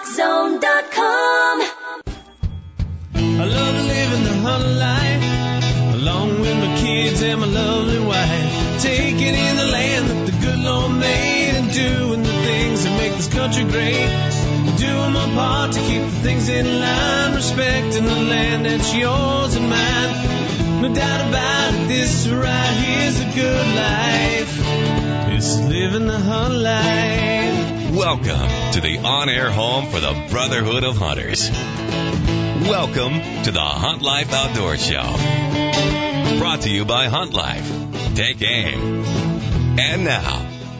TheRockZone.com. I love living the hunt life, along with my kids and my lovely wife. Taking in the land that the good Lord made and doing the things that make this country great. Doing my part to keep the things in line, respecting the land that's yours and mine. No doubt about it, this right here's a good life. Is living the hunt life. Welcome to the on air home for the Brotherhood of Hunters. Welcome to the Hunt Life Outdoor Show. Brought to you by Hunt Life. Take aim. And now,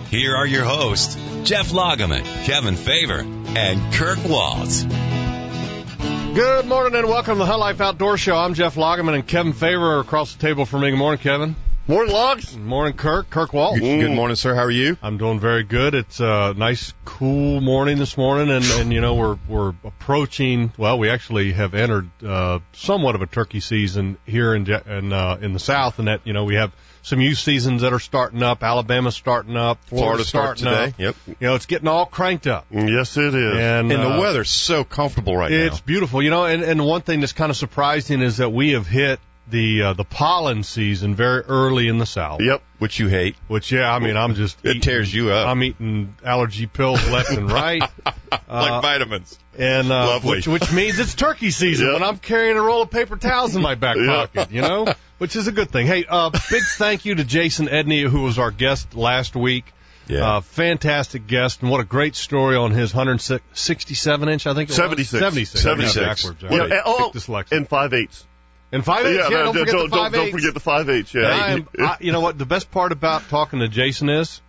here are your hosts, Jeff Loggeman, Kevin Favor, and Kirk Waltz. Good morning and welcome to the Hunt Life Outdoor Show. I'm Jeff Loggeman and Kevin Favor across the table from me. Good morning, Kevin. Morning, Logs. Morning, Kirk. Kirk Waltz. Good morning, sir. How are you? I'm doing very good. It's a nice, cool morning this morning, and, and you know we're we're approaching. Well, we actually have entered uh, somewhat of a turkey season here in in, uh, in the South, and that you know we have some youth seasons that are starting up. Alabama's starting up. Florida Florida's start starting today. up. Yep. You know it's getting all cranked up, Yes, it is. and, And uh, the weather's so comfortable right It's now. It's beautiful, you know. And, and one thing that's kind of surprising is that we have hit the uh, the pollen season very early in the South. Yep. Which you hate. Which, yeah, I mean, I'm just It eating- tears you up. I'm eating allergy pills left and right, like vitamins. and uh, Lovely. which which means it's turkey season Yep. when I'm carrying a roll of paper towels in my back pocket, you know, which is a good thing. Hey, uh, big thank you to Jason Edney, who was our guest last week. Yeah. Uh, fantastic guest, and what a great story on his 167 inch, I think it was. 76. 76. 76. Yeah, backwards. Yeah, oh, and five eighths. And five eighths. Yeah, don't forget don't, the five don't forget the five eighths. Yeah. I am, I, you know what? The best part about talking to Jason is,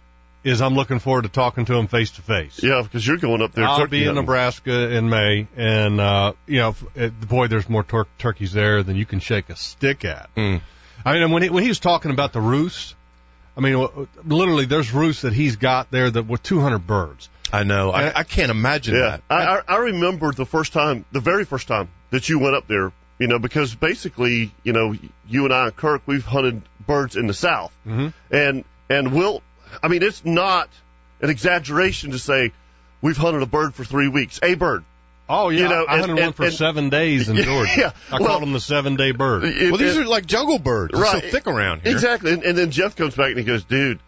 is I'm looking forward to talking to him face to face. yeah, because you're going up there. I'll be in hunting. Nebraska in May, and uh, you know, uh, boy, there's more tur- turkeys there than you can shake a stick at. Mm. I mean, when he, when he was talking about the roosts, I mean, literally, there's roosts that he's got there that with 200 birds. I know. I, I can't imagine Yeah, that. I I remember the first time, the very first time that you went up there. You know, because basically, you know, you and I and Kirk, we've hunted birds in the South, Mm-hmm. and and we'll. I mean, it's not an exaggeration to say we've hunted a bird for three weeks, a bird. Oh yeah, You know, I and- hunted one for and- seven days in Georgia. yeah. I Well- called him the seven day bird. It- Well, these it- are like jungle birds. They're Right. so thick around here. exactly. And, and then Jeff comes back and he goes, "Dude,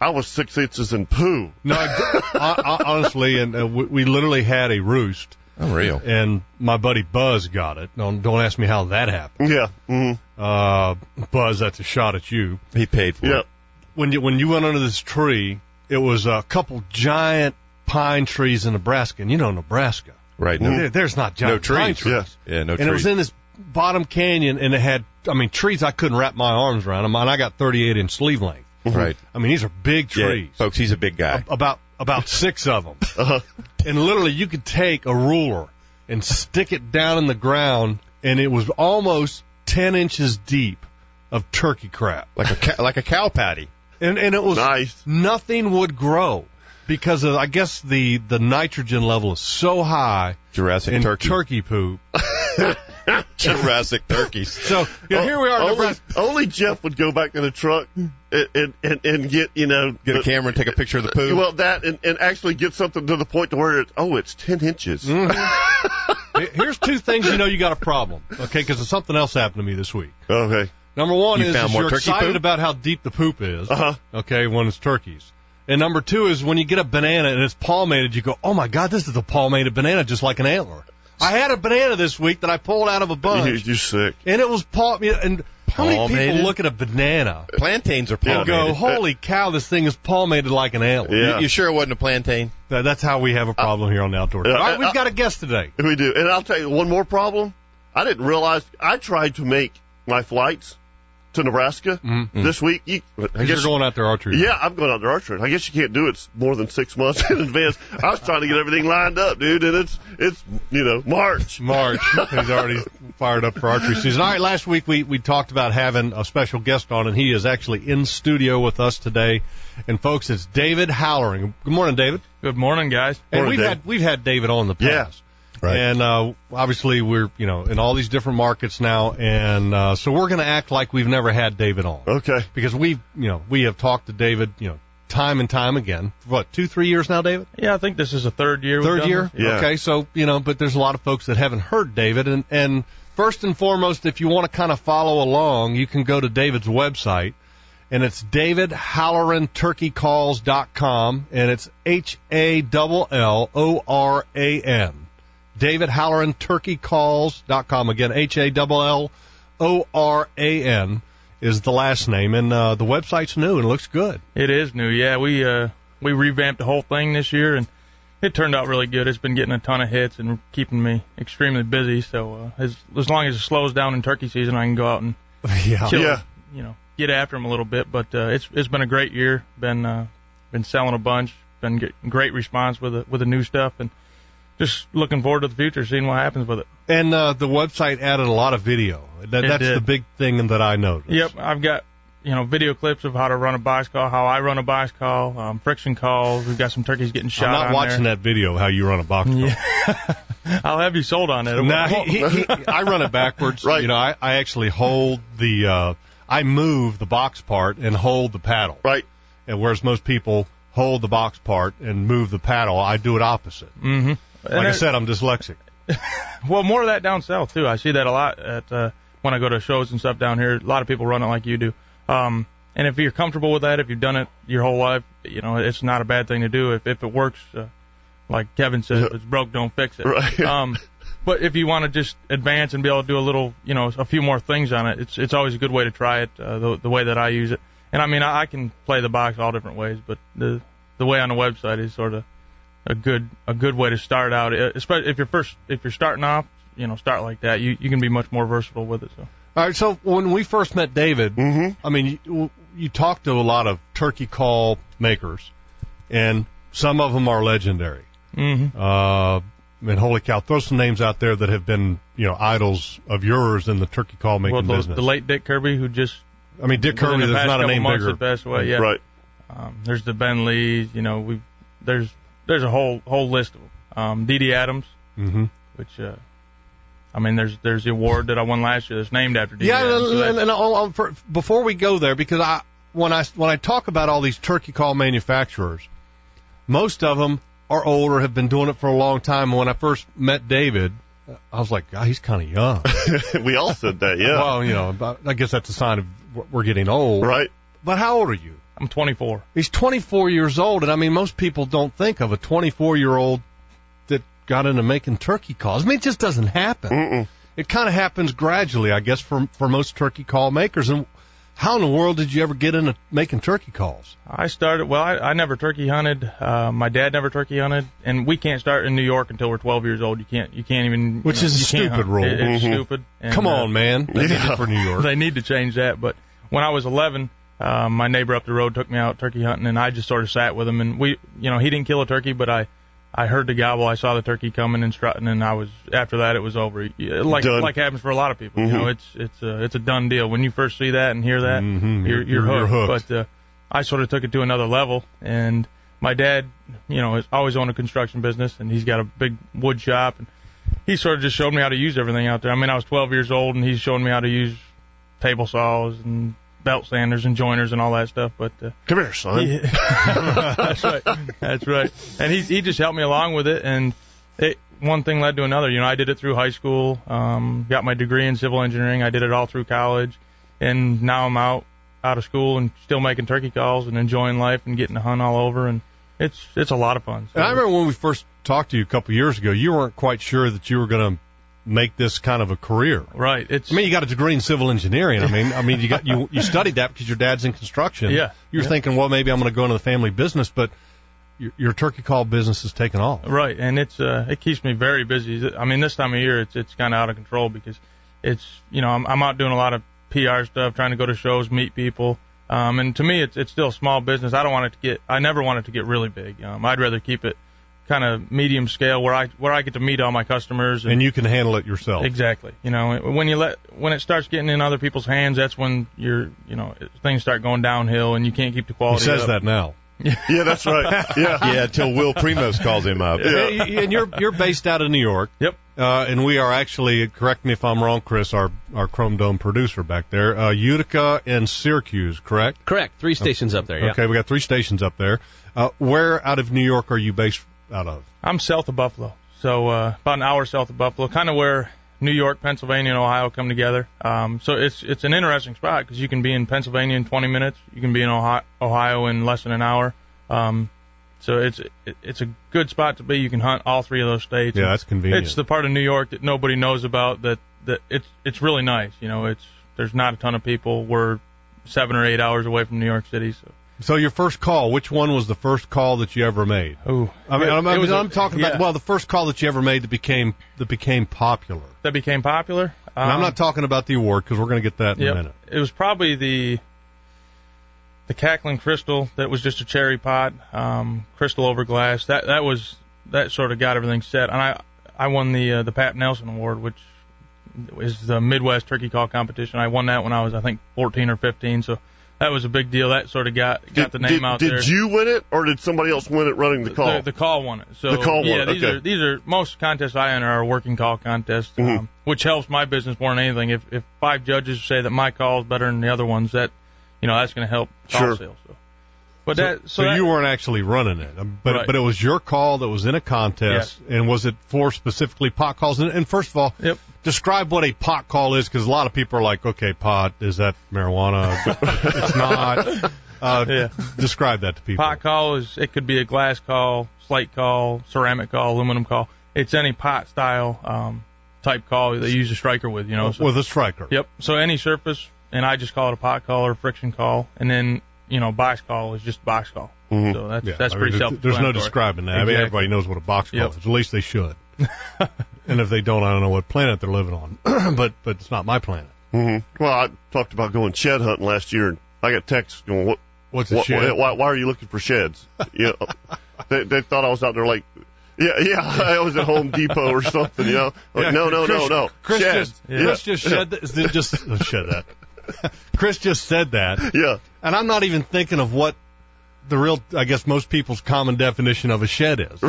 I was six inches in poo." No, I, I, honestly, and uh, we, we literally had a roost, Unreal. and my buddy Buzz got it. Don't don't ask me how that happened. Yeah. hmm Uh, Buzz, that's a shot at you. He paid for Yeah. it. when you when you went under this tree, it was a couple giant pine trees in Nebraska, and you know Nebraska. Right. No, There, there's not no giant pine trees. trees. Yeah. Yeah, no and it was in this bottom canyon, and it had, I mean, trees I couldn't wrap my arms around them, and I got 38 inch sleeve length. right. I mean, these are big Yeah, trees, folks, he's a big guy. about about six of them, Uh-huh. and literally you could take a ruler and stick it down in the ground, and it was almost 10 inches deep of turkey crap, Like a ca- like a cow patty. and and it was Nice. nothing would grow because of, I guess the the nitrogen level is so high Jurassic in turkey. turkey poop. Jurassic turkeys. So you know, here we are Only, only Jeff would go back to the truck and and, and, get you know Get a the- camera and take a picture of the poo. Well, that and, and actually get something to the point to where it's oh, it's ten inches. Mm-hmm. Here's two things you know you got a problem, okay? Because something else happened to me this week. Okay. Number one You is, is you're excited poop? about how deep the poop is, Uh-huh. okay, when it's turkeys. And number two is when you get a banana and it's palmated, you go, oh my god, this is a palmated banana, just like an antler. I had a banana this week that I pulled out of a You, bunch, you're sick. and it was palm. And how many people look at a banana Plantains are and go, holy cow, this thing is palmated like an antler? Yeah. You, you sure it wasn't a plantain? That- That's how we have a problem here on the outdoor. Uh, All right, uh, we've got a guest today. We do. And I'll tell you one more problem. I didn't realize I tried to make my flights to Nebraska mm-hmm. this week. You, I guess you're going out there archery. Yeah, I'm going out there archery. I guess you can't do it more than six months in advance. I was trying to get everything lined up, dude, and it's it's you know March. March. He's already fired up for archery season. All right, last week we, we talked about having a special guest on, and he is actually in studio with us today. And folks, it's David Halloran. Good morning, David. Good morning, guys. And Morning, we've Dave. had we've had David on in the Yeah. Past. Right. And uh, obviously we're you know in all these different markets now, and uh, so we're going to act like we've never had David on Okay. because we you know we have talked to David you know time and time again. What two, three years now, David? Yeah, I think this is the third year. we've Third year. this. Yeah. Okay, so you know, but there's a lot of folks that haven't heard David, and and first and foremost, if you want to kind of follow along, you can go to David's website, and it's davidhalloranturkeycalls.com, and it's H A L L O R A N. davidhalloranturkeycalls.com again, H A L L O R A N is the last name, and uh, the website's new and it looks good. It is new. Yeah, we uh we revamped the whole thing this year and it turned out really good. It's been getting a ton of hits and keeping me extremely busy. So uh, as as long as it slows down in turkey season, I can go out and yeah. kill, Yeah. you know, get after them a little bit. But uh, it's it's been a great year. Been uh, been selling a bunch. Been getting great response with the with the new stuff and just looking forward to the future, seeing what happens with it. And uh, the website added a lot of video. That, It that's did. the big thing that I noticed. Yep, I've got you know video clips of how to run a box call, how I run a box call, um, friction calls. We've got some turkeys getting shot. I'm not watching there. that video how you run a box call. Yeah. I'll have you sold on it. Nah, he, he, he, I run it backwards. Right. You know, I, I actually hold the, uh, I move the box part and hold the paddle. Right. And whereas most people hold the box part and move the paddle, I do it opposite. mm-hmm. Like I said, I'm dyslexic. well, more of that down south too. I see that a lot at uh, when I go to shows and stuff down here. A lot of people run it like you do. Um, and if you're comfortable with that, if you've done it your whole life, you know it's not a bad thing to do. If if it works, uh, like Kevin said, if it's broke, don't fix it. Right. Um, but if you want to just advance and be able to do a little, you know, a few more things on it, it's it's always a good way to try it. Uh, the the way that I use it, and I mean I, I can play the box all different ways, but the the way on the website is sort of a good a good way to start out. Uh, Especially if you're first if you're starting off, you know, start like that. You you can be much more versatile with it. So All right. So when we first met David, Mm-hmm. I mean, you, you talked to a lot of turkey call makers, and some of them are legendary. mm-hmm. Uh, and holy cow, throw some names out there that have been, you know, idols of yours in the turkey call making well, the, business. the late Dick Kirby who just I mean, Dick Kirby, the there's not a name months bigger. had passed away. Yeah. Right. Um, there's the Ben Lees. You know, we there's there's a whole whole list of them. Um, Dee Dee Adams, hmm which uh, I mean, there's there's the award that I won last year that's named after Dee Dee Yeah, Adams. and, so and, and I'll, I'll, for, before we go there, because I when I when I talk about all these turkey call manufacturers, most of them are older, have been doing it for a long time. And when I first met David, I was like, God, he's kind of young. we all said that. Yeah. Well, you know, I guess that's a sign of we're- we're getting old. Right. But how old are you? I'm 24. He's 24 years old, and I mean, most people don't think of a 24 year old that got into making turkey calls. I mean, it just doesn't happen. Mm-mm. It kind of happens gradually, I guess, for for most turkey call makers. And how in the world did you ever get into making turkey calls? I started well. I, I never turkey hunted. Uh, my dad never turkey hunted, and we can't start in New York until we're 12 years old. You can't. You can't even. you Which know, is a stupid rule. It- it's Mhm. stupid. And, Come uh, on, man. They did Yeah. it for New York. They need to change that. But when I was 11, uh, my neighbor up the road took me out turkey hunting, and I just sort of sat with him. And we, you know, he didn't kill a turkey, but I, I heard the gobble. I saw the turkey coming and strutting, and I was after that it was over. Like Done. like happens for a lot of people. You know, it's it's a it's a done deal. When you first see that and hear that, Mhm. you're, you're, You're- you're hooked. hooked. But uh, I sort of took it to another level, and my dad, you know, has always owned a construction business, and he's got a big wood shop, and he sort of just showed me how to use everything out there. I mean, I was 12 years old, and he's showing me how to use table saws and belt sanders and joiners and all that stuff. But uh, Come here, son. that's right, that's right. And he he just helped me along with it, and it one thing led to another. You know, I did it through high school, um, got my degree in civil engineering. I did it all through college, and now I'm out out of school and still making turkey calls and enjoying life and getting to hunt all over, and it's it's a lot of fun. So, And I remember when we first talked to you a couple of years ago, you weren't quite sure that you were going to make this kind of a career. right, it's I mean, you got a degree in civil engineering. I mean, I mean, you got you you studied that because your dad's in construction. Yeah. You're Yeah. thinking, well, maybe I'm going to go into the family business, but your, your turkey call business is taking off. Right, and it's uh, it keeps me very busy. I mean, this time of year, it's it's kind of out of control because it's you know I'm I'm out doing a lot of PR stuff, trying to go to shows, meet people. Um, and to me, it's it's still a small business. I don't want it to get I never want it to get really big. Um, I'd rather keep it kind of medium scale where I where I get to meet all my customers And you can handle it yourself. Exactly. You know, when you let when it starts getting in other people's hands, that's when you're, you know, things start going downhill, and you can't keep the quality. He says up. that now. Yeah, that's right. Yeah. Yeah, until Will Primos calls him up. Yeah. And you're you're based out of New York. Yep. Uh, and we are actually, correct me if I'm wrong, Chris, our, our Chrome Dome producer back there, uh, Utica and Syracuse, correct? Correct. Three stations up there. Yeah. Okay, we got three stations up there. Uh, where out of New York are you based out of? I'm south of Buffalo, so uh, about an hour south of Buffalo, kind of where New York, Pennsylvania, and Ohio come together. Um, so it's it's an interesting spot because you can be in Pennsylvania in 20 minutes, you can be in Ohio, Ohio in less than an hour. Um, so it's it's a good spot to be. You can hunt all three of those states. Yeah, that's convenient. It's the part of New York that nobody knows about. That that it's it's really nice. You know, it's there's not a ton of people. We're seven or eight hours away from New York City. So So your first call, which one was the first call that you ever made? ooh, I mean, It- I'm, I'm, a- I'm talking yeah, about well, the first call that you ever made that became that became popular. that became popular. And I'm Um, not talking about the award because we're going to get that in a minute. It was probably the the cackling crystal that was just a cherry pot, um, crystal over glass. That that was that sort of got everything set. And I I won the uh, the Pat Nelson Award, which is the Midwest Turkey Call competition. I won that when I was I think 14 or 15. So that was a big deal. That sort of got got Did, the name did, out did there. Did you win it, or did somebody else win it running the call? The, the call won it. So The call won yeah, these okay. are these are most contests I enter are working call contests, Mhm. um, which helps my business more than anything. If if five judges say that my call is better than the other ones, that you know that's going to help call Sure. sales. So. But So, that so, so that, you weren't actually running it, um, but Right. but it was your call that was in a contest, and was it for specifically pot calls? And, and first of all, Yep. describe what a pot call is, because a lot of people are like, okay, pot is that marijuana? it's not. Uh, Yeah. Describe that to people. pot call is it could be a glass call, slate call, ceramic call, aluminum call. It's any pot style um, type call that you use a striker with. You know. So, with a striker. Yep. So any surface, and I just call it a pot call or friction call, and then you know box call is just box call. Mhm. So that's Yeah, that's I pretty there- self. There's no describing that. I mean, everybody knows what a box call Yep. is. At least they should. and if they don't, I don't know what planet they're living on. but but it's not my planet. hmm Well, I talked about going shed hunting last year, and I got texts going, "What? What's a what shed? why, why are you looking for sheds?" You know, they, they thought I was out there like, "Yeah, yeah, I was at Home Depot or something." You know, like, Yeah, no, no, Chris, no, no, Chris sheds. just Yeah. Chris just shed that, just shed that. Chris just said that, yeah, and I'm not even thinking of what the real, I guess, most people's common definition of a shed is.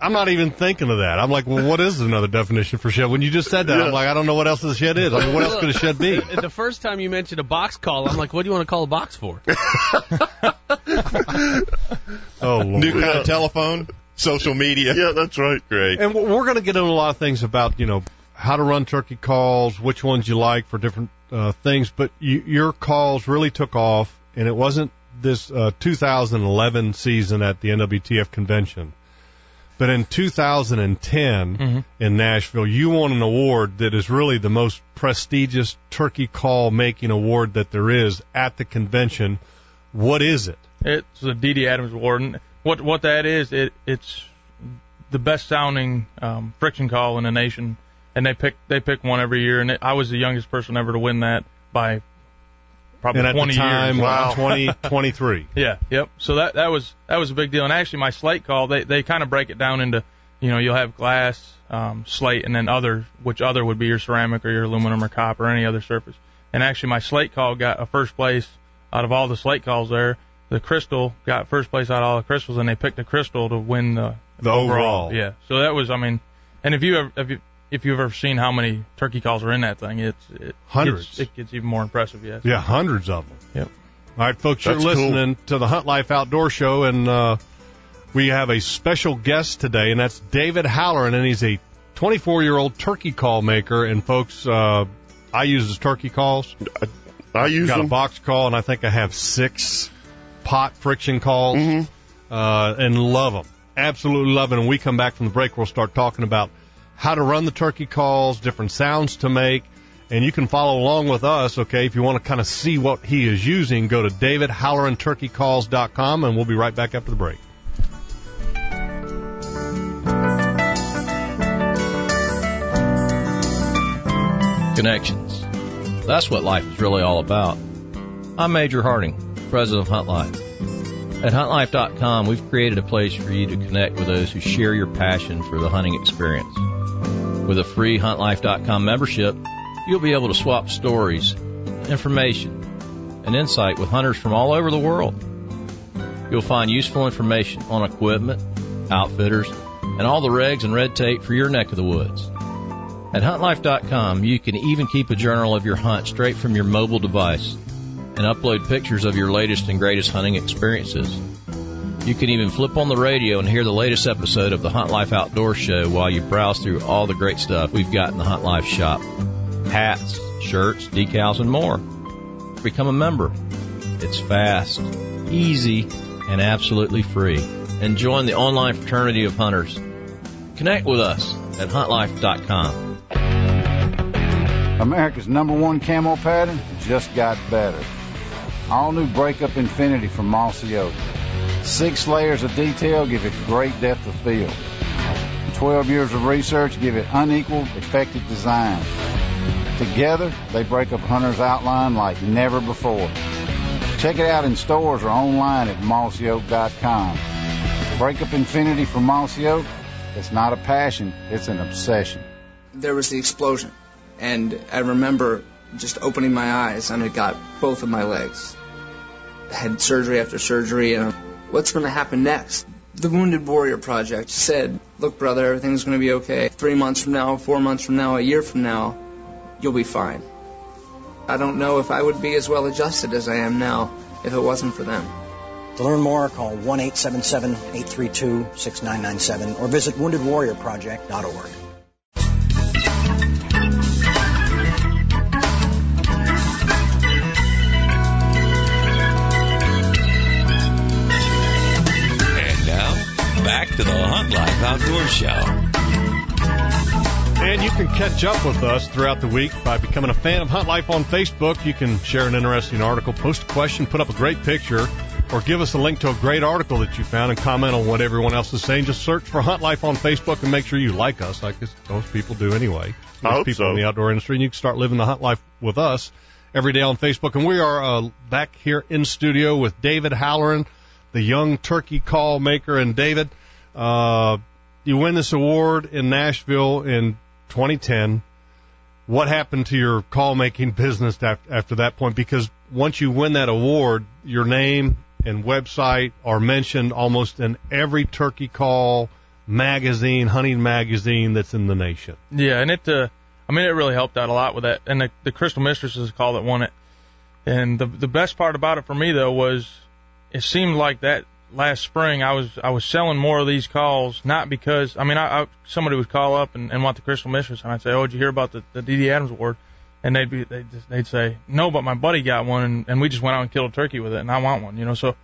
I'm not even thinking of that. I'm like, well, what is another definition for shed? When you just said that, Yeah. I'm like, I don't know what else a shed is. I mean, what else could a shed be? The first time you mentioned a box call, I'm like, what do you want to call a box for? Oh, Lord. New kind of telephone, social media. yeah, that's right. Great. And we're going to get into a lot of things about, you know, how to run turkey calls, which ones you like for different uh, things. But you, your calls really took off, and it wasn't this uh, 2011 season at the NWTF convention. But in 2010 Mhm. in Nashville, you won an award that is really the most prestigious turkey call making award that there is at the convention. What is it? It's the D.D. Adams Award. And what what that is, it it's the best sounding um, friction call in the nation, and they pick they pick one every year. And it, I was the youngest person ever to win that by probably And at 20 the time, years. Wow. 20, 23. Yeah, yep. So that that was that was a big deal. And actually, my slate call they they kind of break it down into, you know, you'll have glass, um, slate, and then other, which other would be your ceramic or your aluminum or copper or any other surface. And actually, my slate call got a first place out of all the slate calls there. The crystal got first place out of all the crystals, and they picked the crystal to win the The overall. Yeah. So that was, I mean, and if you ever if you if you've ever seen how many turkey calls are in that thing, it's it Hundreds. Gets, it gets even more impressive. Yes. Yeah, hundreds of them. Yep. All right, folks, you're That's cool. listening to the Hunt Life Outdoor Show, and uh, we have a special guest today, and that's David Halloran, and he's a 24 year old turkey call maker. And folks, uh, I use his turkey calls. I use Got a box call, and I think I have six pot friction calls, Mhm. uh, and love them. Absolutely love it. And when we come back from the break, we'll start talking about how to run the turkey calls, different sounds to make, and you can follow along with us, okay? If you want to kind of see what he is using, go to davidhalloranturkeycalls.com, and we'll be right back after the break. Connections. That's what life is really all about. I'm Major Harding, president of Hunt Life. At huntlife.com, we've created a place for you to connect with those who share your passion for the hunting experience. With a free huntlife.com membership, you'll be able to swap stories, information, and insight with hunters from all over the world. You'll find useful information on equipment, outfitters, and all the regs and red tape for your neck of the woods. At huntlife.com, you can even keep a journal of your hunt straight from your mobile device and upload pictures of your latest and greatest hunting experiences. You can even flip on the radio and hear the latest episode of the Hunt Life Outdoor Show while you browse through all the great stuff we've got in the Hunt Life shop. Hats, shirts, decals, and more. Become a member. It's fast, easy, and absolutely free. And join the online fraternity of hunters. Connect with us at huntlife.com. America's number one camo pattern just got better. All new Breakup Infinity from Mossy Oak. Six layers of detail give it great depth of field. Twelve years of research give it unequaled, effective design. Together, they break up hunter's outline like never before. Check it out in stores or online at mossyoak.com. Breakup Infinity for Mossy Oak, it's not a passion, it's an obsession. There was the explosion, and I remember just opening my eyes and it got both of my legs. I had surgery after surgery, and what's going to happen next? The Wounded Warrior Project said, look, brother, everything's going to be okay. Three months from now, four months from now, a year from now, you'll be fine. I don't know if I would be as well adjusted as I am now if it wasn't for them. To learn more, call 1 877 832 6997 or visit woundedwarriorproject.org. Outdoor Show. And you can catch up with us throughout the week by becoming a fan of Hunt Life on Facebook. You can share an interesting article, post a question, put up a great picture, or give us a link to a great article that you found and comment on what everyone else is saying. Just search for Hunt Life on Facebook and make sure you like us, like most people do anyway. I Most hope people so. in the outdoor industry, and you can start living the Hunt Life with us every day on Facebook. And we are uh, back here in studio with David Halloran, the young turkey call maker. And David, uh, you win this award in Nashville in 2010. What happened to your call making business after, that point? Because once you win that award, your name and website are mentioned almost in every turkey call magazine, hunting magazine that's in the nation. Yeah, and it, uh, I mean, it really helped out a lot with that. And the, the Crystal Mistress is the call that won it. And the the best part about it for me though was, it seemed like that last spring I was I was selling more of these calls, not because I mean I, I somebody would call up and, and want the Crystal Mistress, and I'd say, oh, did you hear about the the D.D. Adams Award? And they'd be they'd just, they'd say, no, but my buddy got one, and, and we just went out and killed a turkey with it, and I want one, you know. So,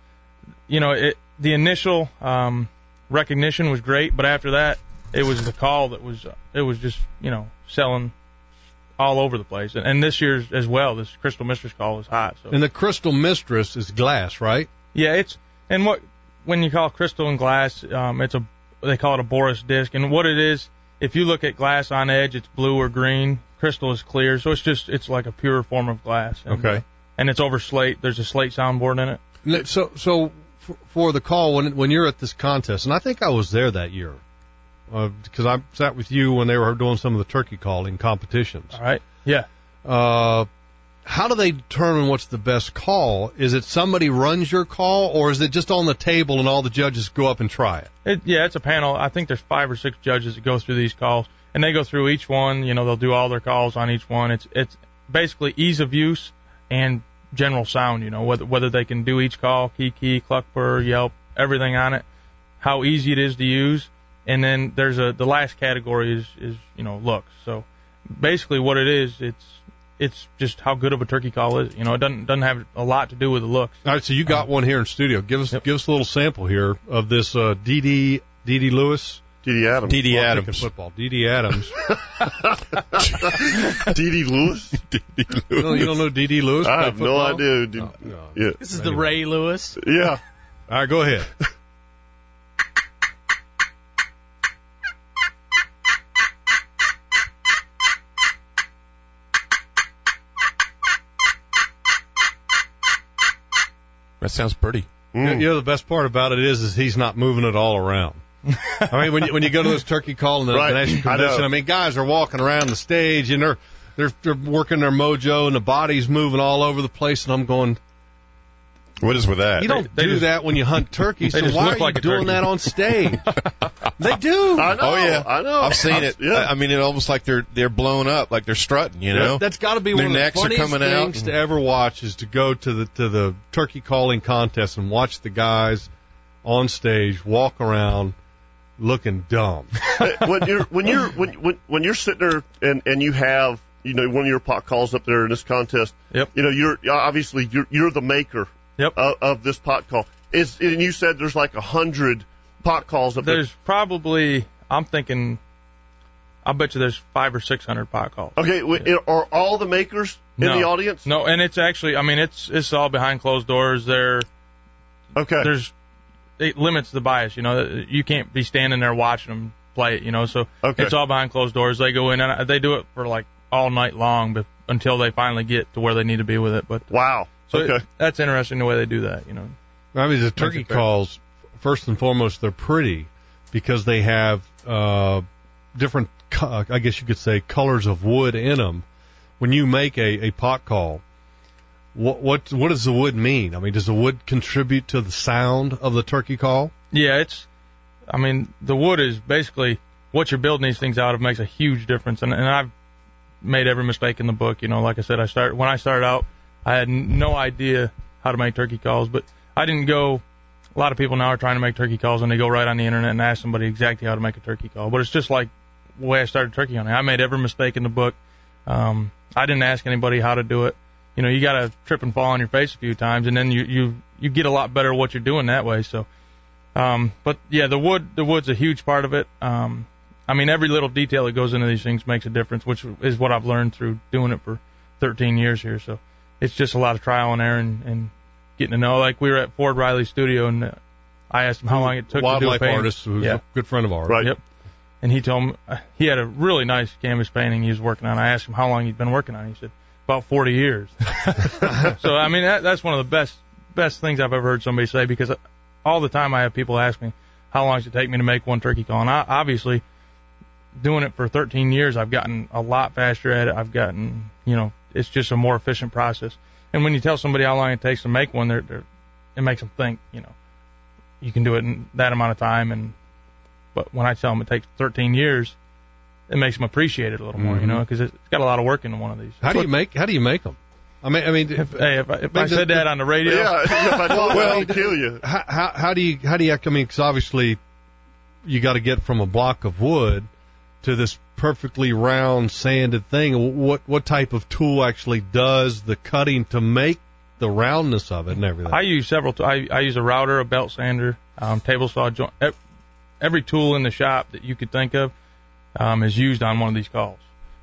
you know, it the initial um, recognition was great, but after that, it was the call that was it was just you know selling all over the place. And, and this year's as well, this Crystal Mistress call is hot. So And the Crystal Mistress is glass, right? yeah, it's and what when you call crystal and glass, um, it's a they call it a Boris disc, and what it is, if you look at glass on edge, it's blue or green. Crystal is clear, so it's just it's like a pure form of glass. And, Okay. And it's over slate. There's a slate soundboard in it. So, so f- for the call when when you're at this contest, and I think I was there that year, because I sat with you when they were doing some of the turkey calling competitions. All right. Yeah. Uh, how do they determine what's the best call? Is it somebody runs your call, or is it just on the table and all the judges go up and try it? It, yeah, it's a panel. I think there's five or six judges that go through these calls, and they go through each one. You know, they'll do all their calls on each one. It's it's basically ease of use and general sound. You know, whether whether they can do each call, kee kee, cluck purr, yelp, everything on it, how easy it is to use, and then there's a the last category is is you know looks. So basically, what it is, it's it's just how good of a turkey call is. You know, it doesn't doesn't have a lot to do with the looks. All right, so you got one here in studio. Give us give us a little sample here of this uh, DD DD Lewis. D.D. Adams. D.D. Well, I'm Adams. thinking Football. DD Adams. D.D. Lewis? D.D. no, you don't know DD Lewis? I play have no idea. Did- Oh, no. Yeah. This is the Ray Lewis. Yeah. All right, go ahead. That sounds pretty. Mm. You know, the best part about it is, is he's not moving it all around. I mean, when you, when you go to this turkey call and the, Right. the national I I, mean, guys are walking around the stage and they're, they're, they're working their mojo and the body's moving all over the place. And I'm going, What is with that? You don't they do just- that when you hunt turkeys. they So why look are you like a doing turkey. that on stage? they do. I know. Oh yeah, I know. I've seen it. Yeah. I mean, it almost like they're they're blown up, like they're strutting. You know, That's got to be Their one of the necks are funniest coming out things and- to ever watch is to go to the to the turkey calling contest and watch the guys on stage walk around looking dumb. when you're when you're when when when you're sitting there and and you have you know one of your pot calls up there in this contest. Yep. You know you're obviously you're you're the maker. Yep. Of, of this pot call. Is and you said there's like a hundred pot calls up There's probably I'm thinking, I bet you there's five or six hundred pot calls. Okay. w Are all the makers in No. the audience? No, and it's actually, I mean, it's it's all behind closed doors. There, Okay. there's it limits the bias. You know, you can't be standing there watching them play it. You know, so Okay. it's all behind closed doors. They go in and they do it for like all night long, but until they finally get to where they need to be with it. But wow. So it- that's interesting the way they do that. You know, I mean, the turkey calls, first and foremost, they're pretty because they have uh, different, I guess you could say, colors of wood in them. When you make a, a pot call, what what what does the wood mean? I mean, does the wood contribute to the sound of the turkey call? Yeah, it's. I mean, the wood is basically what you're building these things out of makes a huge difference, and and I've made every mistake in the book. You know, like I said, I started when I started out, I had no idea how to make turkey calls, but I didn't go. A lot of people now are trying to make turkey calls, and they go right on the internet and ask somebody exactly how to make a turkey call. But it's just like the way I started turkey hunting. I made every mistake in the book. Um, I didn't ask anybody how to do it. You know, you got to trip and fall on your face a few times, and then you you you get a lot better at what you're doing that way. So. Um, but yeah, the wood, the wood's a huge part of it. Um, I mean, every little detail that goes into these things makes a difference, which is what I've learned through doing it for 13 years here. So it's just a lot of trial and error and, and getting to know. Like we were at Ford Riley Studio and uh, I asked him how long it took to do a Wildlife painting. artist who's yeah. a good friend of ours. Right. Yep. And he told me uh, he had a really nice canvas painting he was working on. I asked him how long he'd been working on. it. He said about 40 years. so I mean that, that's one of the best best things I've ever heard somebody say because all the time I have people ask me how long does it take me to make one turkey call, and I, obviously doing it for 13 years, I've gotten a lot faster at it. I've gotten you know it's just a more efficient process. And when you tell somebody how long it takes to make one, they're, they're it makes them think you know you can do it in that amount of time and but when I tell them it takes 13 years, it makes them appreciate it a little more, you Mhm. know, because it's got a lot of work into one of these. How do you make How do you make them? I mean, I mean, If, hey, if I, if mean, I the- said that on the radio, Yeah. If I told Well, I'd kill you. how, how, how do you how do you I mean because obviously you got to get from a block of wood to this perfectly round sanded thing what what type of tool actually does the cutting to make the roundness of it and everything I use several. T- I, I use a router, a belt sander, um, table saw joint. Every tool in the shop that you could think of um, is used on one of these calls.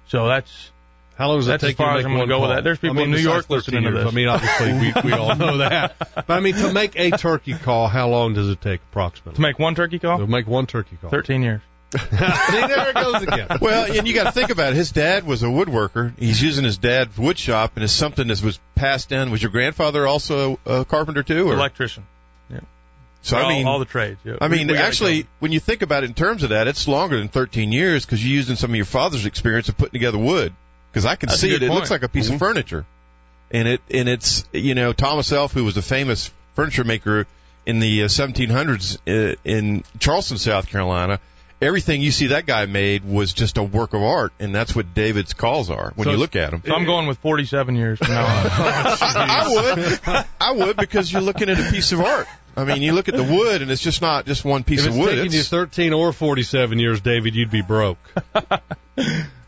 So that's how long does as take you far to as I'm gonna one go with that. There's people I mean, in New York besides 13 listening to this. I mean obviously we, we all know that but I mean to make a turkey call how long does it take approximately to make one turkey call. to make one turkey call 13 years. There it goes again Well, and you got to think about it. His dad was a woodworker. He's using his dad's wood shop, and it's something that was passed down. Was your grandfather also a carpenter too? Or? Electrician. Yeah. So all, I mean, all the trades. Yeah. I mean, we it actually, when you think about it in terms of that, it's longer than 13 years because you're using some of your father's experience of putting together wood. Because I can That's see it. It looks like a piece of furniture, and it and it's you know Thomas Elfe, who was a famous furniture maker in the uh, 1700s uh, in Charleston, South Carolina. Everything you see that guy made was just a work of art, and that's what David's calls are when So you look at them. So I'm going with 47 years from now on. I would, I would, because you're looking at a piece of art. I mean, you look at the wood, and it's just not just one piece if of it's wood. taking you It's- 13 or 47 years David you'd be broke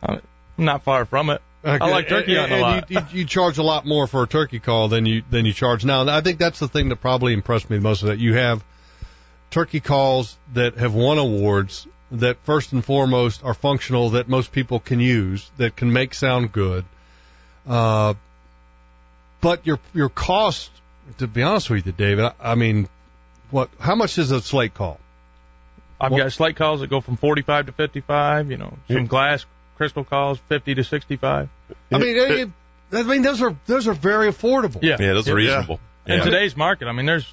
I'm not far from it. I like turkey and, hunting a lot. You, you, you charge a lot more for a turkey call than you than you charge now. And I think that's the thing that probably impressed me the most. Is that you have turkey calls that have won awards that first and foremost are functional that most people can use that can make sound good. Uh, but your your cost, to be honest with you, David, I, I mean, what? How much is a slate call? I've Well- got slate calls that go from 45 to 55. You know, some glass crystal calls 50 to 65. I mean, it, I mean those are those are very affordable. Yeah. yeah, those are reasonable. In Yeah. today's market, I mean, there's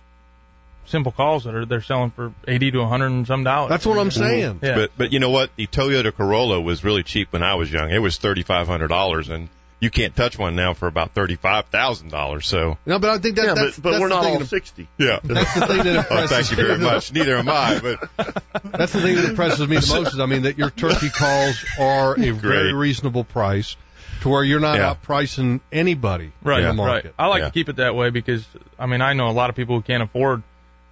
simple calls that are they're selling for 80 to a 100 and some dollars. That's what I'm saying. Yeah. But but you know what? The Toyota Corolla was really cheap when I was young. It was thirty five hundred dollars, and you can't touch one now for about thirty five thousand dollars. So No, but I think that, Yeah, that's, but, but that's we're not thing all that- 60. yeah, That's the thing that oh, impresses thank you very much. Neither am I, but That's the thing that impresses me the most is, I mean, that your turkey calls are a very reasonable price to where you're not Yeah. outpricing anybody Right, in the right. I like Yeah. to keep it that way because I mean I know a lot of people who can't afford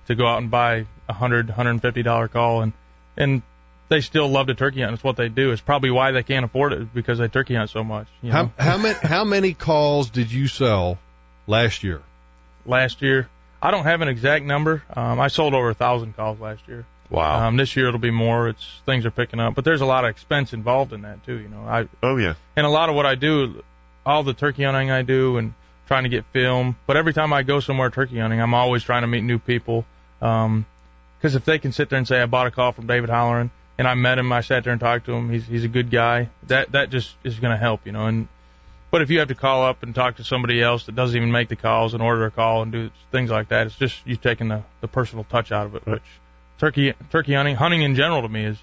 to go out and buy a hundred, hundred and fifty dollar call, and and they still love to turkey hunt. It's what they do. It's probably why they can't afford it because they turkey hunt so much. You know? How, how many how many calls did you sell last year? Last year, I don't have an exact number. Um, I sold over a thousand calls last year. wow. Um, this year it'll be more. It's things are picking up, but there's a lot of expense involved in that too. You know, I Oh yeah. and a lot of what I do, all the turkey hunting I do, and trying to get film. But every time I go somewhere turkey hunting, I'm always trying to meet new people. Um 'cause if they can sit there and say I bought a call from David Halloran and I met him, I sat there and talked to him. He's he's a good guy. That that just is going to help, you know. And but if you have to call up and talk to somebody else that doesn't even make the calls and order a call and do things like that, it's just you taking the the personal touch out of it. Which turkey turkey hunting, hunting in general to me is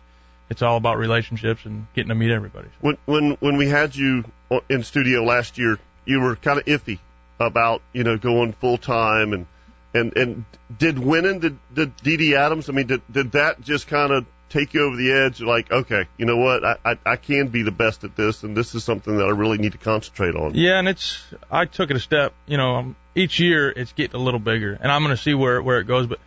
it's all about relationships and getting to meet everybody. When when when we had you in studio last year, you were kind of iffy about you know going full time and and and did winning the did did DD Adams? I mean, did did that just kind of take you over the edge? Like, okay, you know what, I, I I can be the best at this, and this is something that I really need to concentrate on. Yeah, and it's I took it a step. You know, um, each year it's getting a little bigger, and I'm going to see where where it goes. But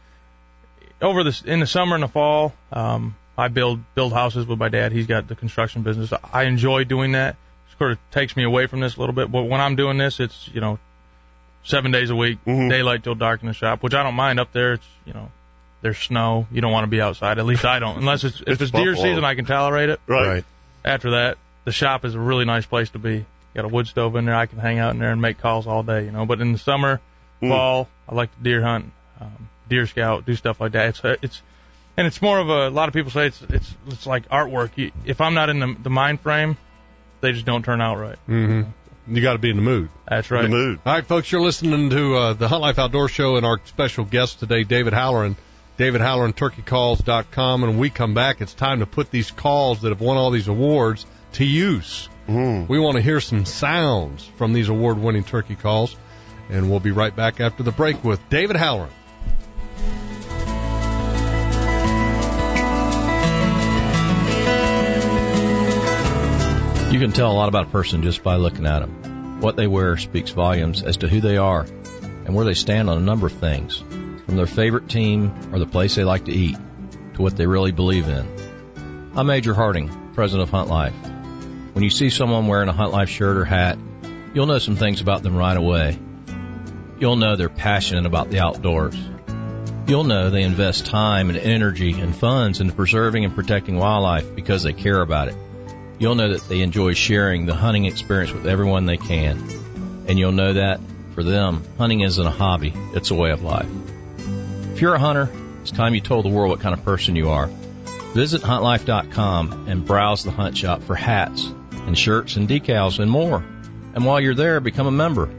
over the in the summer and the fall, um, I build build houses with my dad. He's got the construction business. I enjoy doing that. Sort of takes me away from this a little bit. But when I'm doing this, it's you know seven days a week, Mhm. daylight till dark in the shop, which I don't mind. Up there, it's you know there's snow. You don't want to be outside. At least I don't. Unless it's if It's it's deer Buffalo. season, I can tolerate it Right. right. after that, the shop is a really nice place to be. Got a wood stove in there. I can hang out in there and make calls all day, you know. But in the summer, Mm. fall, I like to deer hunt, um, deer scout, do stuff like that. It's it's and it's more of a. A lot of people say it's it's it's like artwork. You, if I'm not in the the mind frame, they just don't turn out right. Mm-hmm. You got to be in the mood. That's right. The mood. All right, folks, you're listening to uh, the Hunt Life Outdoor Show and our special guest today, David Halloran. David Halloran, turkeycalls.com. And when we come back, it's time to put these calls that have won all these awards to use. Mm. We want to hear some sounds from these award winning turkey calls. And we'll be right back after the break with David Halloran. You can tell a lot about a person just by looking at them. What they wear speaks volumes as to who they are and where they stand on a number of things, from their favorite team or the place they like to eat to what they really believe in. I'm Major Harding, president of Hunt Life. When you see someone wearing a Hunt Life shirt or hat, you'll know some things about them right away. You'll know they're passionate about the outdoors. You'll know they invest time and energy and funds into preserving and protecting wildlife because they care about it. You'll know that they enjoy sharing the hunting experience with everyone they can. And you'll know that, for them, hunting isn't a hobby, it's a way of life. If you're a hunter, it's time you told the world what kind of person you are. Visit huntlife.com and browse the hunt shop for hats and shirts and decals and more. And while you're there, become a member.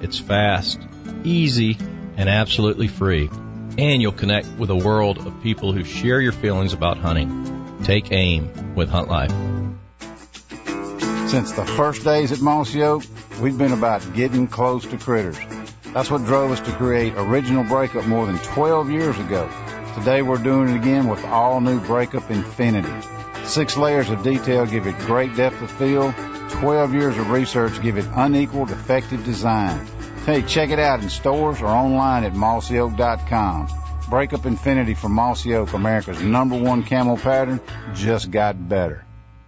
It's fast, easy, and absolutely free. And you'll connect with a world of people who share your feelings about hunting. Take aim with Hunt Life. Since the first days at Mossy Oak, we've been about getting close to critters. That's what drove us to create Original Breakup more than 12 years ago. Today we're doing it again with all new Breakup Infinity. Six layers of detail give it great depth of field. 12 years of research give it unequaled effective design. Hey, check it out in stores or online at mossyoak.com. Breakup Infinity from Mossy Oak, America's number one camo pattern, just got better.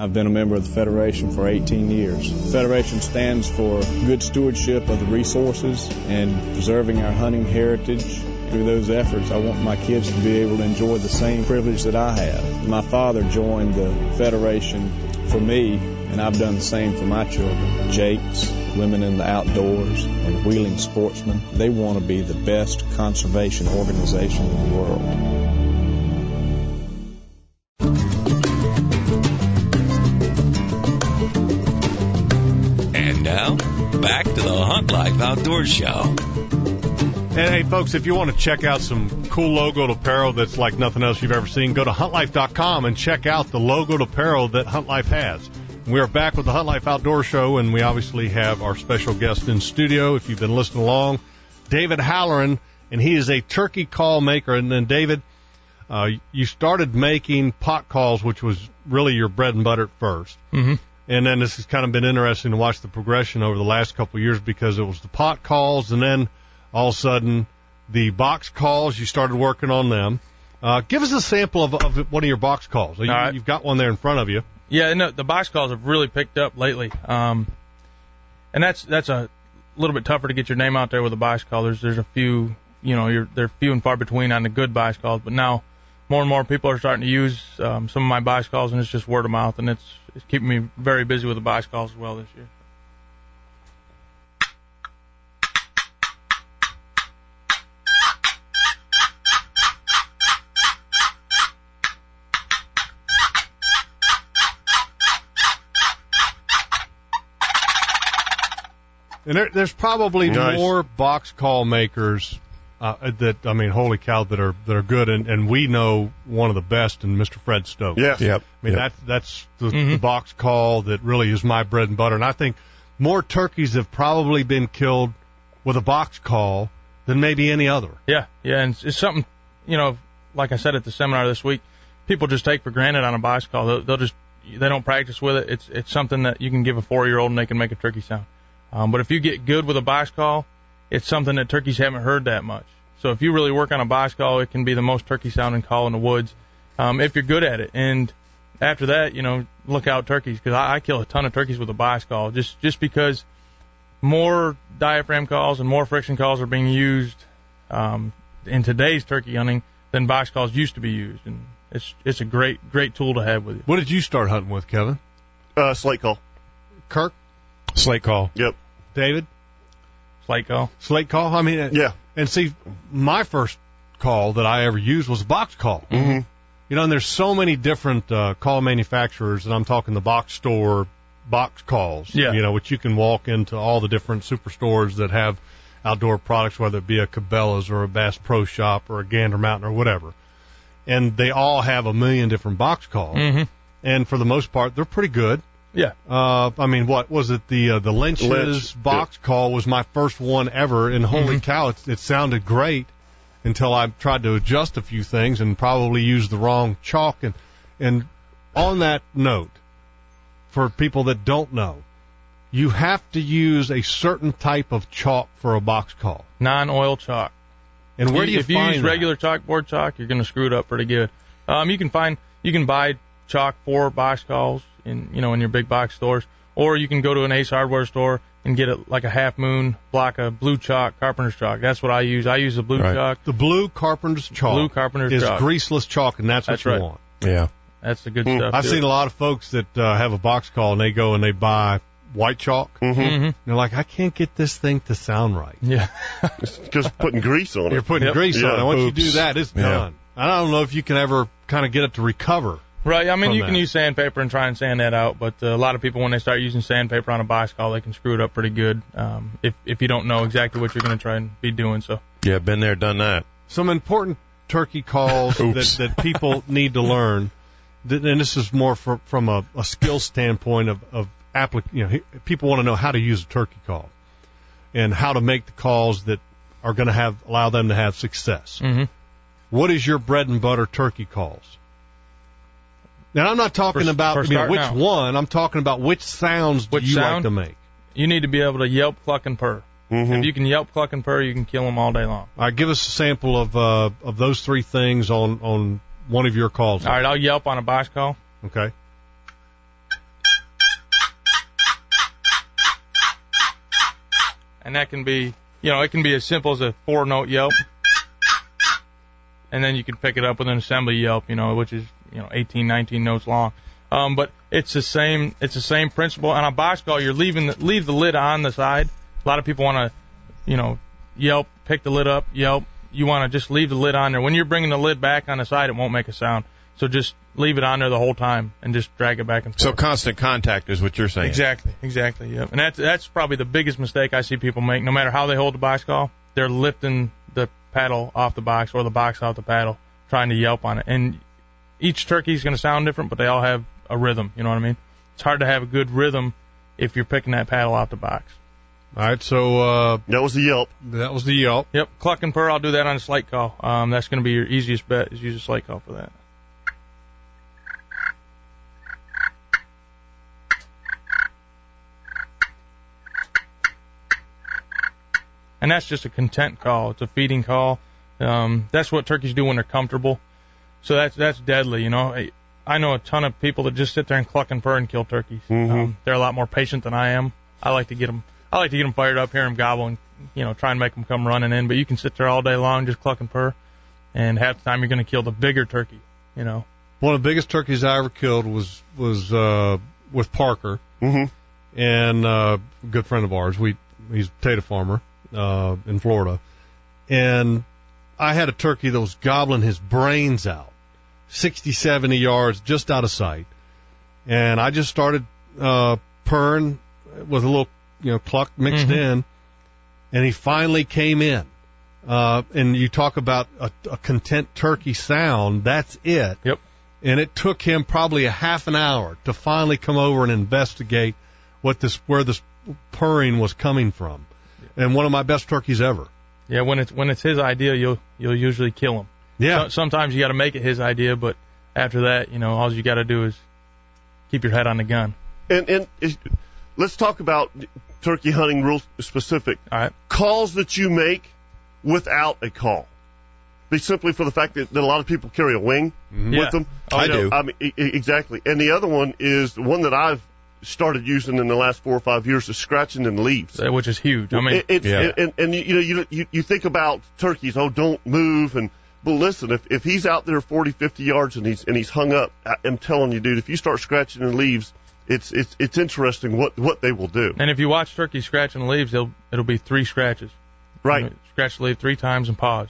I've been a member of the Federation for 18 years. Federation stands for good stewardship of the resources and preserving our hunting heritage. Through those efforts, I want my kids to be able to enjoy the same privilege that I have. My father joined the Federation for me, and I've done the same for my children. Jake's, Women in the Outdoors, and Wheelin' Sportsmen. They want to be the best conservation organization in the world. Outdoors Show. And hey, folks, if you want to check out some cool logoed apparel that's like nothing else you've ever seen, go to huntlife.com and check out the logoed apparel that Hunt Life has. We are back with the Hunt Life Outdoor Show, and we obviously have our special guest in studio. If you've been listening along, David Halloran, and he is a turkey call maker. And then, David, uh, you started making pot calls, which was really your bread and butter at 1st Mm-hmm. And then this has kind of been interesting to watch the progression over the last couple of years because it was the pot calls, and then all of a sudden the box calls. You started working on them. Uh, give us a sample of, of one of your box calls. You, right. You've got one there in front of you. Yeah, no, the box calls have really picked up lately. Um, and that's that's a little bit tougher to get your name out there with a box call. There's there's a few, you know, you're they're few and far between on the good box calls, but now more and more people are starting to use um, some of my box calls, and it's just word of mouth, and it's it's keeping me very busy with the box calls as well this year. And there, there's probably Nice. more box call makers uh, that I mean, holy cow, that are that are good, and, and we know one of the best in Mr. Fred Stokes. Yes. Yep. I mean, Yep. that's that's the, Mm-hmm. the box call that really is my bread and butter. And I think more turkeys have probably been killed with a box call than maybe any other. Yeah, yeah, and it's, it's something, you know, like I said at the seminar this week, people just take for granted on a box call. They'll, they'll just they don't practice with it. It's it's something that you can give a four year old and they can make a turkey sound. Um, but if you get good with a box call, it's something that turkeys haven't heard that much. So if you really work on a box call, it can be the most turkey sounding call in the woods um, if you're good at it. And after that, you know, look out turkeys because I, I kill a ton of turkeys with a box call just just because more diaphragm calls and more friction calls are being used um, in today's turkey hunting than box calls used to be used, and it's it's a great great tool to have with you. What did you start hunting with, Kevin? Uh, slate call. Kirk, Slate call. Yep. David, Slate call. slate call. I mean, Yeah. And see, my first call that I ever used was a box call. Mm-hmm. You know, and there's so many different uh, call manufacturers, and I'm talking the box store box calls. Yeah. You know, which you can walk into all the different superstores that have outdoor products, whether it be a Cabela's or a Bass Pro Shop or a Gander Mountain or whatever. And they all have a million different box calls. Mm-hmm. And for the most part, they're pretty good. Yeah. Uh, I mean, what was it? The uh, the Lynch's Lynch, box call was my first one ever, and holy cow, it, it sounded great until I tried to adjust a few things and probably used the wrong chalk. And and on that note, for people that don't know, you have to use a certain type of chalk for a box call. Non-oil chalk. And where You- do you if you use that? regular chalkboard chalk, you're going to screw it up pretty good. Um, you can find you can buy chalk for box calls in you know in your big box stores, or you can go to an Ace Hardware store and get it like a half moon block of blue chalk, carpenter's chalk. That's what I use. I use the blue Right. chalk. The blue carpenter's chalk Blue carpenter's is chalk. greaseless chalk, and that's what That's you right. want. Yeah. That's the good Hmm. stuff. I've too. seen a lot of folks that uh, have a box call and they go and they buy white chalk. Mm-hmm. Mhm. They're like, I can't get this thing to sound right. Yeah. Just putting grease on it. You're putting Yep. grease on it. Once you do that, it's Yeah. done. I don't know if you can ever kind of get it to recover. Right. I mean, from you can use sandpaper and try and sand that out, but uh, a lot of people when they start using sandpaper on a box call, they can screw it up pretty good. Um, if if you don't know exactly what you're going to try and be doing, so Yeah, been there, done that. Some important turkey calls that, that people need to learn. Th- And this is more for, from a, a skill standpoint of, of applic- you know, people want to know how to use a turkey call and how to make the calls that are going to have allow them to have success. Mhm. What is your bread and butter turkey calls? Now I'm not talking For- about for mean, starting which out. one. I'm talking about which sounds do Which you like to make. you need to be able to yelp, cluck, and purr. Mm-hmm. If you can yelp, cluck, and purr, you can kill them all day long. All right, give us a sample of uh, of those three things on on one of your calls. All right, I'll yelp on a box call. Okay. and that can be, you know, it can be as simple as a four note yelp, and then you can pick it up with an assembly yelp, you know, which is you know 18, 19 notes long. Um, but it's the same, it's the same principle. On a box call, you're leaving the, leave the lid on the side. A lot of people want to, you know, yelp, pick the lid up, yelp. You want to just leave the lid on there. When you're bringing the lid back on the side, it won't make a sound. So just leave it on there the whole time and just drag it back and forth. So constant contact is what you're saying. Exactly, exactly. Yep. And that's that's probably the biggest mistake I see people make. No matter how they hold the box call, they're lifting the paddle off the box or the box off the paddle, trying to yelp on it. And each turkey is going to sound different, but they all have a rhythm. You know what I mean? It's hard to have a good rhythm if you're picking that paddle off the box. All right, so uh, that was the yelp. That was the yelp. Yep, cluck and purr. I'll do that on a slate call. Um, that's going to be your easiest bet is use a slate call for that. and that's just a content call. It's a feeding call. Um, that's what turkeys do when they're comfortable. So that's that's deadly. You know, I, I know a ton of people that just sit there and cluck and purr and kill turkeys. Mm-hmm. Um, they're a lot more patient than I am. I like to get them. I like to get them fired up, hear them gobble, and you know, try and make them come running in. But you can sit there all day long just cluck and purr, and half the time you're going to kill the bigger turkey. You know. One of the biggest turkeys I ever killed was was uh, with Parker, mm-hmm. and uh, a good friend of ours. We he's a potato farmer uh, in Florida, and I had a turkey that was gobbling his brains out, 60, 70 yards just out of sight, and I just started uh, purring with a little you know cluck mixed Mhm. in, and he finally came in. Uh, and you talk about a, a content turkey sound, that's it. Yep. And it took him probably a half an hour to finally come over and investigate what this, where this purring was coming from. And one of my best turkeys ever. Yeah, when it's when it's his idea, you'll you'll usually kill him. Yeah. So, sometimes you got to make it his idea, but after that, you know, all you got to do is keep your head on the gun. And and is, let's talk about turkey hunting real specific. All right. Calls that you make without a call. Be simply for the fact that, that a lot of people carry a wing Mm-hmm. Yeah. with them. I You know, do. I mean, e- exactly. And the other one is one that I've started using in the last four or five years is scratching in leaves. Which is huge. I mean, It- it's, Yeah. and, and you know, you, you you think about turkeys. Oh, don't move. And but listen, if if he's out there 40, 50 yards and he's and he's hung up, I'm telling you, dude, if you start scratching in leaves, it's it's it's interesting what what they will do. and if you watch turkeys scratching leaves, it'll it'll be three scratches. Right. You know, scratch the leaf three times and pause,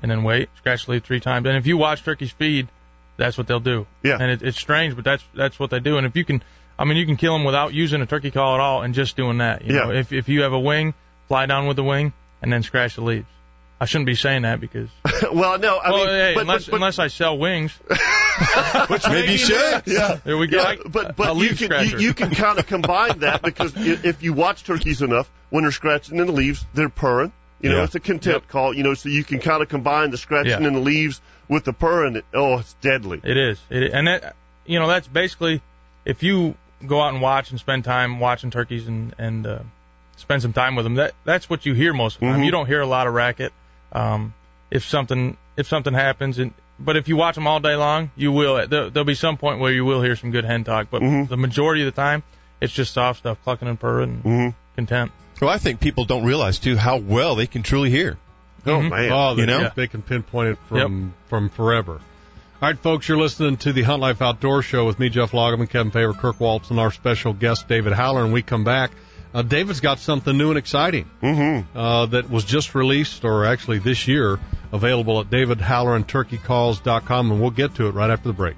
and then wait. Scratch the leaf three times. And if you watch turkeys feed, that's what they'll do. Yeah. And it, it's strange, but that's that's what they do. And if you can, I mean, you can kill them without using a turkey call at all, and just doing that. You know, Yeah. if if you have a wing, fly down with the wing, and then scratch the leaves. I shouldn't be saying that because well, no, I well, mean, hey, but, unless but, but, unless I sell wings, Which maybe you should. yeah. there we go. Yeah, but but you can you, you can kind of combine that because if you watch turkeys enough, when they're scratching in the leaves, they're purring. You know, Yeah. it's a content call. You know, so you can kind of combine the scratching Yeah. in the leaves with the purring. Oh, it's deadly. It is. It and that you know that's basically if you go out and watch and spend time watching turkeys and and uh, spend some time with them. That that's what you hear most of the time. Mhm. You don't hear a lot of racket. Um, if something if something happens and but if you watch them all day long, you will. There, there'll be some point where you will hear some good hen talk, but Mhm. the majority of the time, it's just soft stuff, clucking and purring, and hmm content. Well, I think people don't realize too how well they can truly hear. Oh Mhm. man. Oh, they, You know? yeah, they can pinpoint it from from forever. All right, folks, you're listening to the Hunt Life Outdoor Show with me, Jeff Loggeman, Kevin Favor, Kirk Waltz, and our special guest, David Halloran. And we come back. Uh, David's got something new and exciting Mm-hmm. uh, that was just released, or actually this year, available at davidhalloranturkeycalls.com, and we'll get to it right after the break.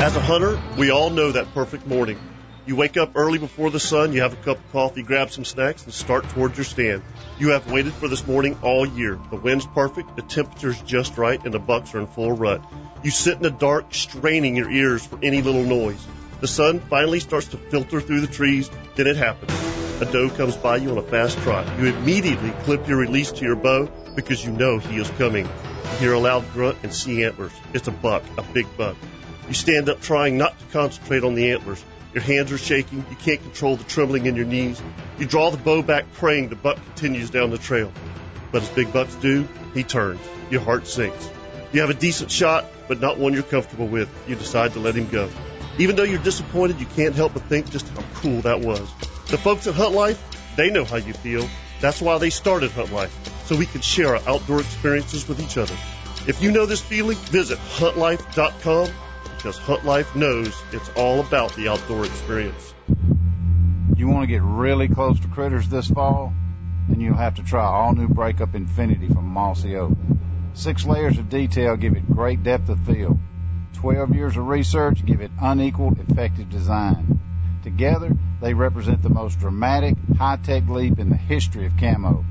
As a hunter, we all know that perfect morning. You wake up early before the sun, you have a cup of coffee, grab some snacks, and start towards your stand. You have waited for this morning all year. The wind's perfect, the temperature's just right, and the bucks are in full rut. You sit in the dark, straining your ears for any little noise. The sun finally starts to filter through the trees, then it happens. A doe comes by you on a fast trot. You immediately clip your release to your bow because you know he is coming. You hear a loud grunt and see antlers. It's a buck, a big buck. You stand up trying not to concentrate on the antlers. Your hands are shaking. You can't control the trembling in your knees. You draw the bow back praying the buck continues down the trail. But as big bucks do, he turns. Your heart sinks. You have a decent shot, but not one you're comfortable with. You decide to let him go. Even though you're disappointed, you can't help but think just how cool that was. The folks at Hunt Life, they know how you feel. That's why they started Hunt Life, so we can share our outdoor experiences with each other. If you know this feeling, visit huntlife.com because Hunt Life knows it's all about the outdoor experience. You want to get really close to critters this fall? Then you'll have to try all new Breakup Infinity from Mossy Oak. Six layers of detail give it great depth of field. Twelve years of research give it unequaled, effective design. Together, they represent the most dramatic, high-tech leap in the history of camo.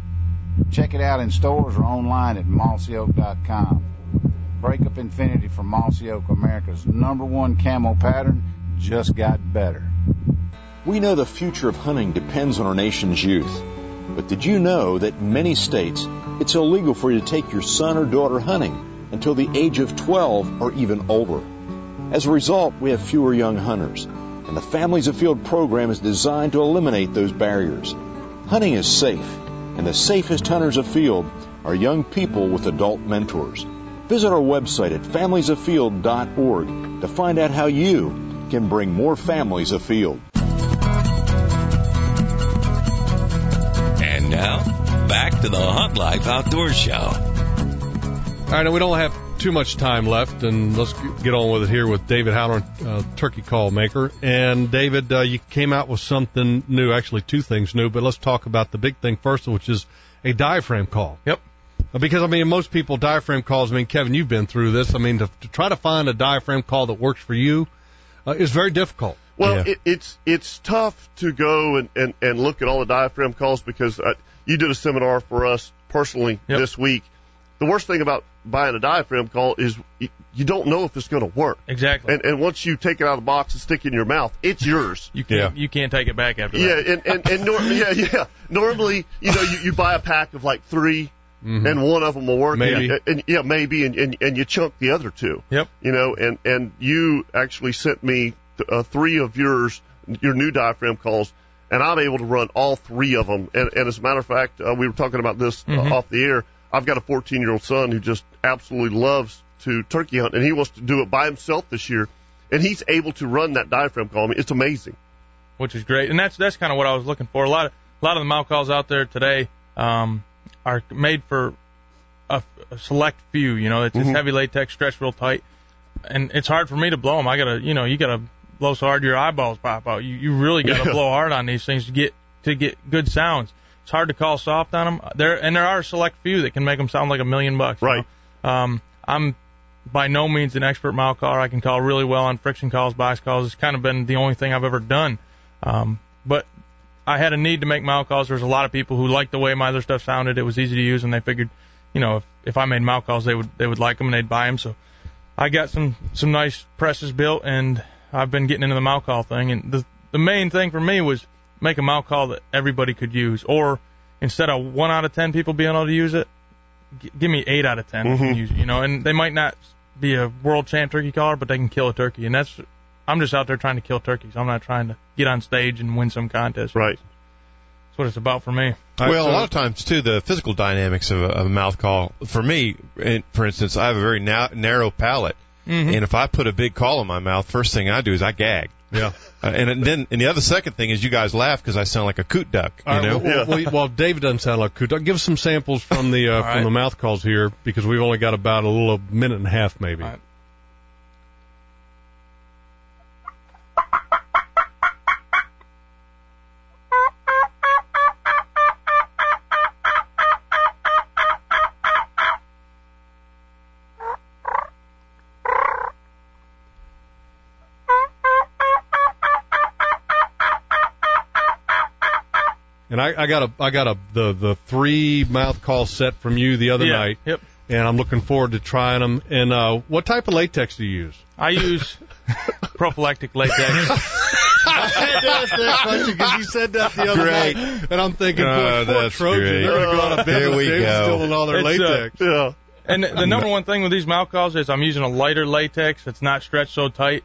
Check it out in stores or online at mossyoak.com. Breakup Infinity from Mossy Oak, America's number one camo pattern, just got better. We know the future of hunting depends on our nation's youth. But did you know that in many states it's illegal for you to take your son or daughter hunting until the age of 12 or even older? As a result, we have fewer young hunters, and the Families Afield program is designed to eliminate those barriers. Hunting is safe, and the safest hunters of field are young people with adult mentors. Visit our website at familiesafield.org to find out how you can bring more families afield. And now, back to the Hunt Life Outdoor Show. All right, now we don't have too much time left, and let's get on with it here with David Halloran, uh, turkey call maker. And David, uh, you came out with something new, actually two things new, but let's talk about the big thing first, which is a diaphragm call. Yep. Because I mean, most people diaphragm calls. I mean, Kevin, you've been through this. I mean, to, to try to find a diaphragm call that works for you uh, is very difficult. Well, it, it's it's tough to go and, and, and look at all the diaphragm calls because uh, you did a seminar for us personally Yep. this week. The worst thing about buying a diaphragm call is you, you don't know if it's going to work. Exactly. And and once you take it out of the box and stick it in your mouth, it's yours. You can't you can't take it back after Yeah, and and, and nor- yeah, yeah. Normally, you know, you, you buy a pack of like 3 and one of them will work. Maybe. and, and yeah, maybe, and, and and you chunk the other two. Yep. You know, and and you actually sent me uh, three of yours, your new diaphragm calls, and I'm able to run all three of them. And, and as a matter of fact, uh, we were talking about this uh, Mhm. off the air. I've got a 14 year old son who just absolutely loves to turkey hunt, and he wants to do it by himself this year, and he's able to run that diaphragm call. I mean, it's amazing. which is great. And that's that's kind of what I was looking for. A lot of a lot of the mouth calls out there today um, are made for a, a select few. You know, it's, it's Mhm. heavy latex, stretched real tight, and it's hard for me to blow them. I gotta, you know, you gotta blow so hard your eyeballs pop out. You you really gotta Yeah. blow hard on these things to get to get good sounds. It's hard to call soft on them. There and there are a select few that can make them sound like a million bucks. you Right. know. Um, I'm by no means an expert mouth caller. I can call really well on friction calls, box calls. It's kind of been the only thing I've ever done. Um, but I had a need to make mouth calls. There was a lot of people who liked the way my other stuff sounded. It was easy to use, and they figured, you know, if, if I made mouth calls, they would they would like them and they'd buy them. So I got some some nice presses built, and I've been getting into the mouth call thing. And the the main thing for me was make a mouth call that everybody could use, or instead of one out of ten people being able to use it, g- give me eight out of 10 who can Mhm. use it. You know, and they might not be a world champ turkey caller, but they can kill a turkey, and that's I'm just out there trying to kill turkeys. I'm not trying to get on stage and win some contest. Right. That's what it's about for me. Well, a lot of times too, the physical dynamics of a, of a mouth call. For me, in- for instance, I have a very na- narrow palate, Mhm. and if I put a big call in my mouth, first thing I do is I gag. Yeah. Uh, and then, and the other second thing is you guys laugh because I sound like a coot duck. You All right, know. well, well, well, David doesn't sound like Kuta. Give us some samples from the uh, from right. the mouth calls here because we've only got about a little minute and a half, maybe. All right. And I, I got a I got a the the three mouth call set from you the other yeah. night, Yep. and I'm looking forward to trying them. And uh, what type of latex do you use? I use prophylactic latex. had to ask that question because you said that the other Great. night, and I'm thinking, Oh, boy, poor that's Trojan, great. they're going to go on a bed Here with we David go. stealing all their It's, uh, latex. Yeah. And the, the number one thing with these mouth calls is I'm using a lighter latex that's not stretched so tight,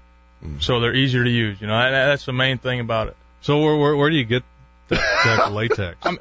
so they're easier to use. You know, that, that's the main thing about it. so where, where where do you get that, that latex? Rubber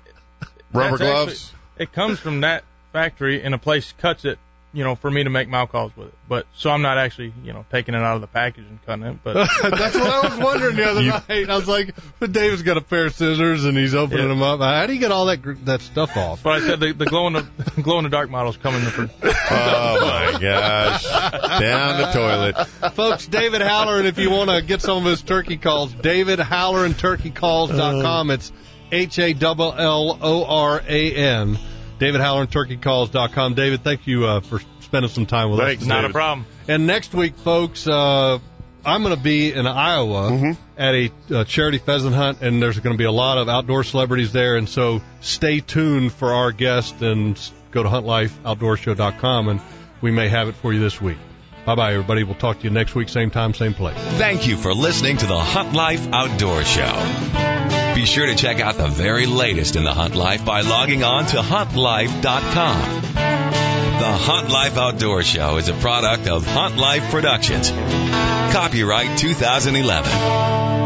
That's actually- gloves. it comes from that factory, and a place cuts it, you know, for me to make mouth calls with it. But so I'm not actually, you know, taking it out of the package and cutting it. But That's what I was wondering the other You- night. I was like, but David's got a pair of scissors and he's opening Yeah. them up. How do you get all that that stuff off? but I said the, the glow in the glow in the dark models coming. fr- Oh my gosh. Down the toilet. Folks, David Halloran, if you want to get some of his turkey calls, David Halloran turkeycalls.com. It's H A L L O R A N. David Howler Halloran turkeycalls.com. David, thank you uh, for spending some time with Thanks, us. Not a problem. And next week, folks, uh, I'm going to be in Iowa Mm-hmm. at a uh, charity pheasant hunt, and there's going to be a lot of outdoor celebrities there. And so stay tuned for our guest and go to huntlifeoutdoorshow.com, and we may have it for you this week. Bye bye, everybody. We'll talk to you next week, same time, same place. Thank you for listening to the Hunt Life Outdoor Show. Be sure to check out the very latest in the Hunt Life by logging on to huntlife.com. The Hunt Life Outdoor Show is a product of Hunt Life Productions. Copyright 2011.